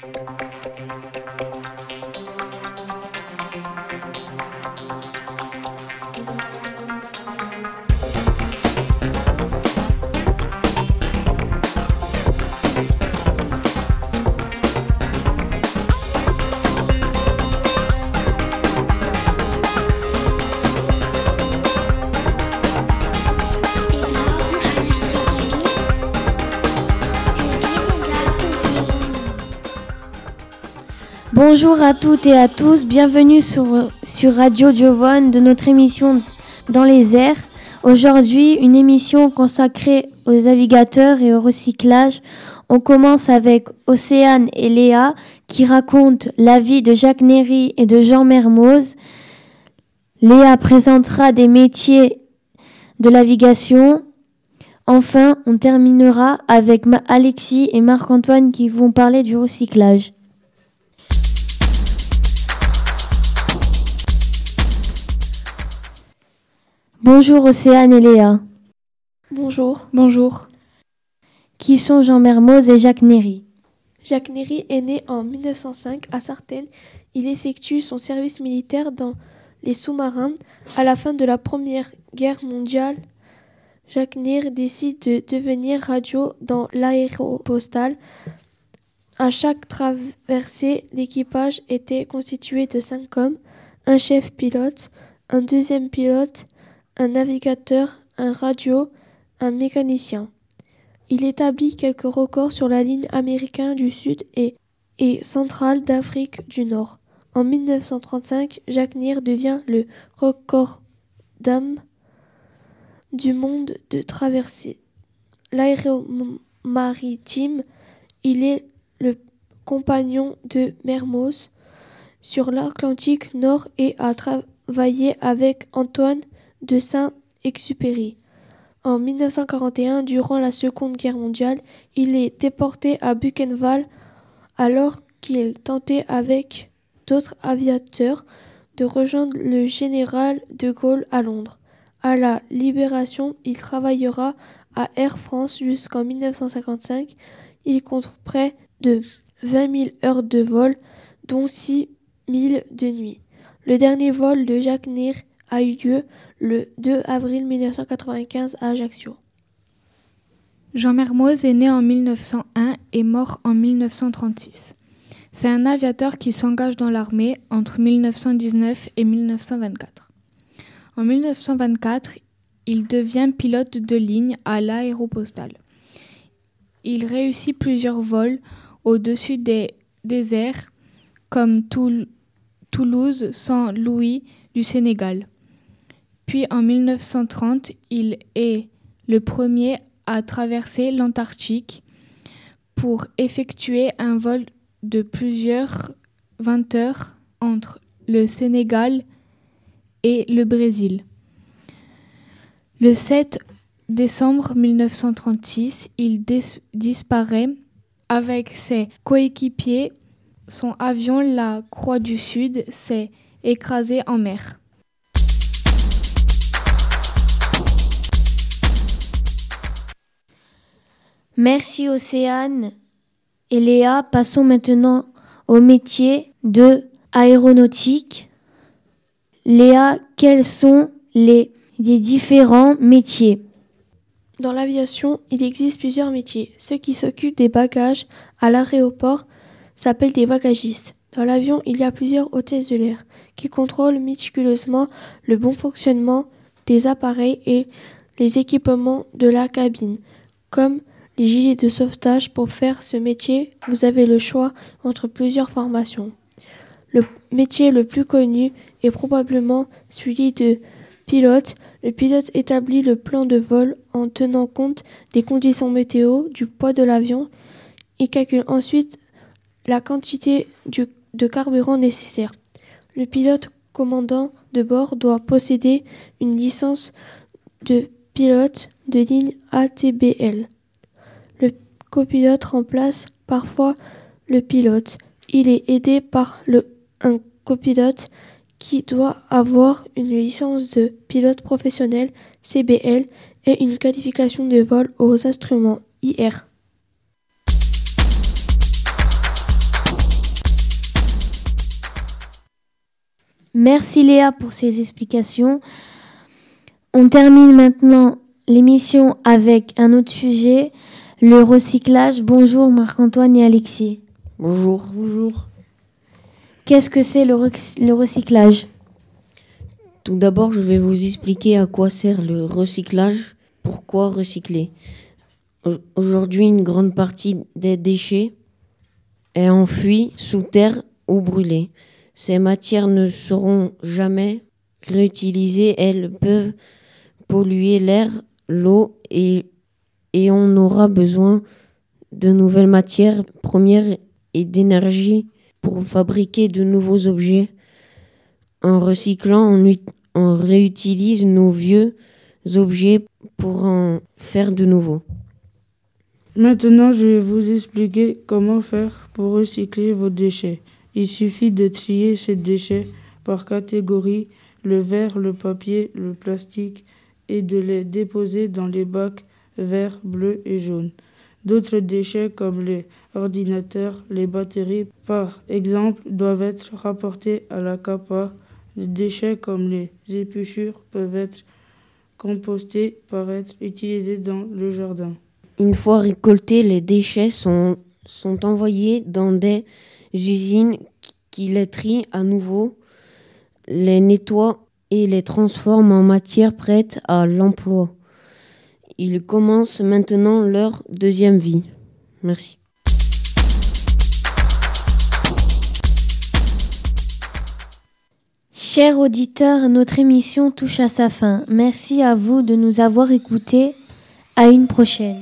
Música Bonjour à toutes et à tous, bienvenue sur, Radio Giovone de notre émission Dans les airs. Aujourd'hui, une émission consacrée aux navigateurs et au recyclage. On commence avec Océane et Léa qui racontent la vie de Jacques Néry et de Jean Mermoz. Léa présentera des métiers de navigation. Enfin, on terminera avec Alexis et Marc-Antoine qui vont parler du recyclage. Bonjour Océane et Léa. Bonjour. Bonjour. Qui sont Jean Mermoz et Jacques Néry? Jacques Néry est né en 1905 à Sartène. Il effectue son service militaire dans les sous-marins. À la fin de la Première Guerre mondiale, Jacques Néry décide de devenir radio dans l'aéropostale. À chaque traversée, l'équipage était constitué de cinq hommes, un chef pilote, un deuxième pilote, un navigateur, un radio, un mécanicien. Il établit quelques records sur la ligne américaine du Sud et, et centrale d'Afrique du Nord. En 1935, Jacques Nier devient le record d'âme du monde de traversée. L'aéromaritime, il est le compagnon de Mermoz sur l'Atlantique Nord et a travaillé avec Antoine de Saint-Exupéry. En 1941, durant la Seconde Guerre mondiale, il est déporté à Buchenwald alors qu'il tentait avec d'autres aviateurs de rejoindre le général de Gaulle à Londres. À la Libération, il travaillera à Air France jusqu'en 1955. Il compte près de 20 000 heures de vol, dont 6 000 de nuit. Le dernier vol de Jacques Nir a eu lieu le 2 avril 1995 à Ajaccio. Jean Mermoz est né en 1901 et mort en 1936. C'est un aviateur qui s'engage dans l'armée entre 1919 et 1924. En 1924, il devient pilote de ligne à l'aéropostale. Il réussit plusieurs vols au-dessus des déserts comme Toulouse, Saint-Louis du Sénégal. Puis en 1930, il est le premier à traverser l'Antarctique pour effectuer un vol de plusieurs 20 heures entre le Sénégal et le Brésil. Le 7 décembre 1936, il disparaît avec ses coéquipiers. Son avion, la Croix du Sud, s'est écrasé en mer. Merci Océane et Léa. Passons maintenant au métier de aéronautique. Léa, quels sont les, différents métiers? Dans l'aviation, il existe plusieurs métiers. Ceux qui s'occupent des bagages à l'aéroport s'appellent des bagagistes. Dans l'avion, il y a plusieurs hôtesses de l'air qui contrôlent méticuleusement le bon fonctionnement des appareils et les équipements de la cabine, comme les gilets de sauvetage pour faire ce métier, vous avez le choix entre plusieurs formations. Le métier le plus connu est probablement celui de pilote. Le pilote établit le plan de vol en tenant compte des conditions météo, du poids de l'avion. Il calcule ensuite la quantité de carburant nécessaire. Le pilote commandant de bord doit posséder une licence de pilote de ligne ATBL copilote remplace parfois le pilote. Il est aidé par le, un copilote qui doit avoir une licence de pilote professionnel CBL et une qualification de vol aux instruments IR. Merci Léa pour ces explications. On termine maintenant l'émission avec un autre sujet, le recyclage. Bonjour Marc-Antoine et Alexis. Bonjour. Bonjour. Qu'est-ce que c'est le, le recyclage? Tout d'abord, je vais vous expliquer à quoi sert le recyclage, pourquoi recycler. Aujourd'hui, une grande partie des déchets est enfouie sous terre ou brûlée. Ces matières ne seront jamais réutilisées, elles peuvent polluer l'air, l'eau et, et on aura besoin de nouvelles matières premières et d'énergie pour fabriquer de nouveaux objets. En recyclant, on, réutilise nos vieux objets pour en faire de nouveaux. Maintenant, je vais vous expliquer comment faire pour recycler vos déchets. Il suffit de trier ces déchets par catégorie, le verre, le papier, le plastique, et de les déposer dans les bacs verts, bleus et jaunes. D'autres déchets comme les ordinateurs, les batteries, par exemple, doivent être rapportés à la CAPA. Les déchets comme les épluchures peuvent être compostés par être utilisés dans le jardin. Une fois récoltés, les déchets sont, sont envoyés dans des usines qui les trient à nouveau, les nettoient et les transforment en matière prête à l'emploi. Ils commencent maintenant leur deuxième vie. Merci. Chers auditeurs, notre émission touche à sa fin. Merci à vous de nous avoir écoutés. À une prochaine.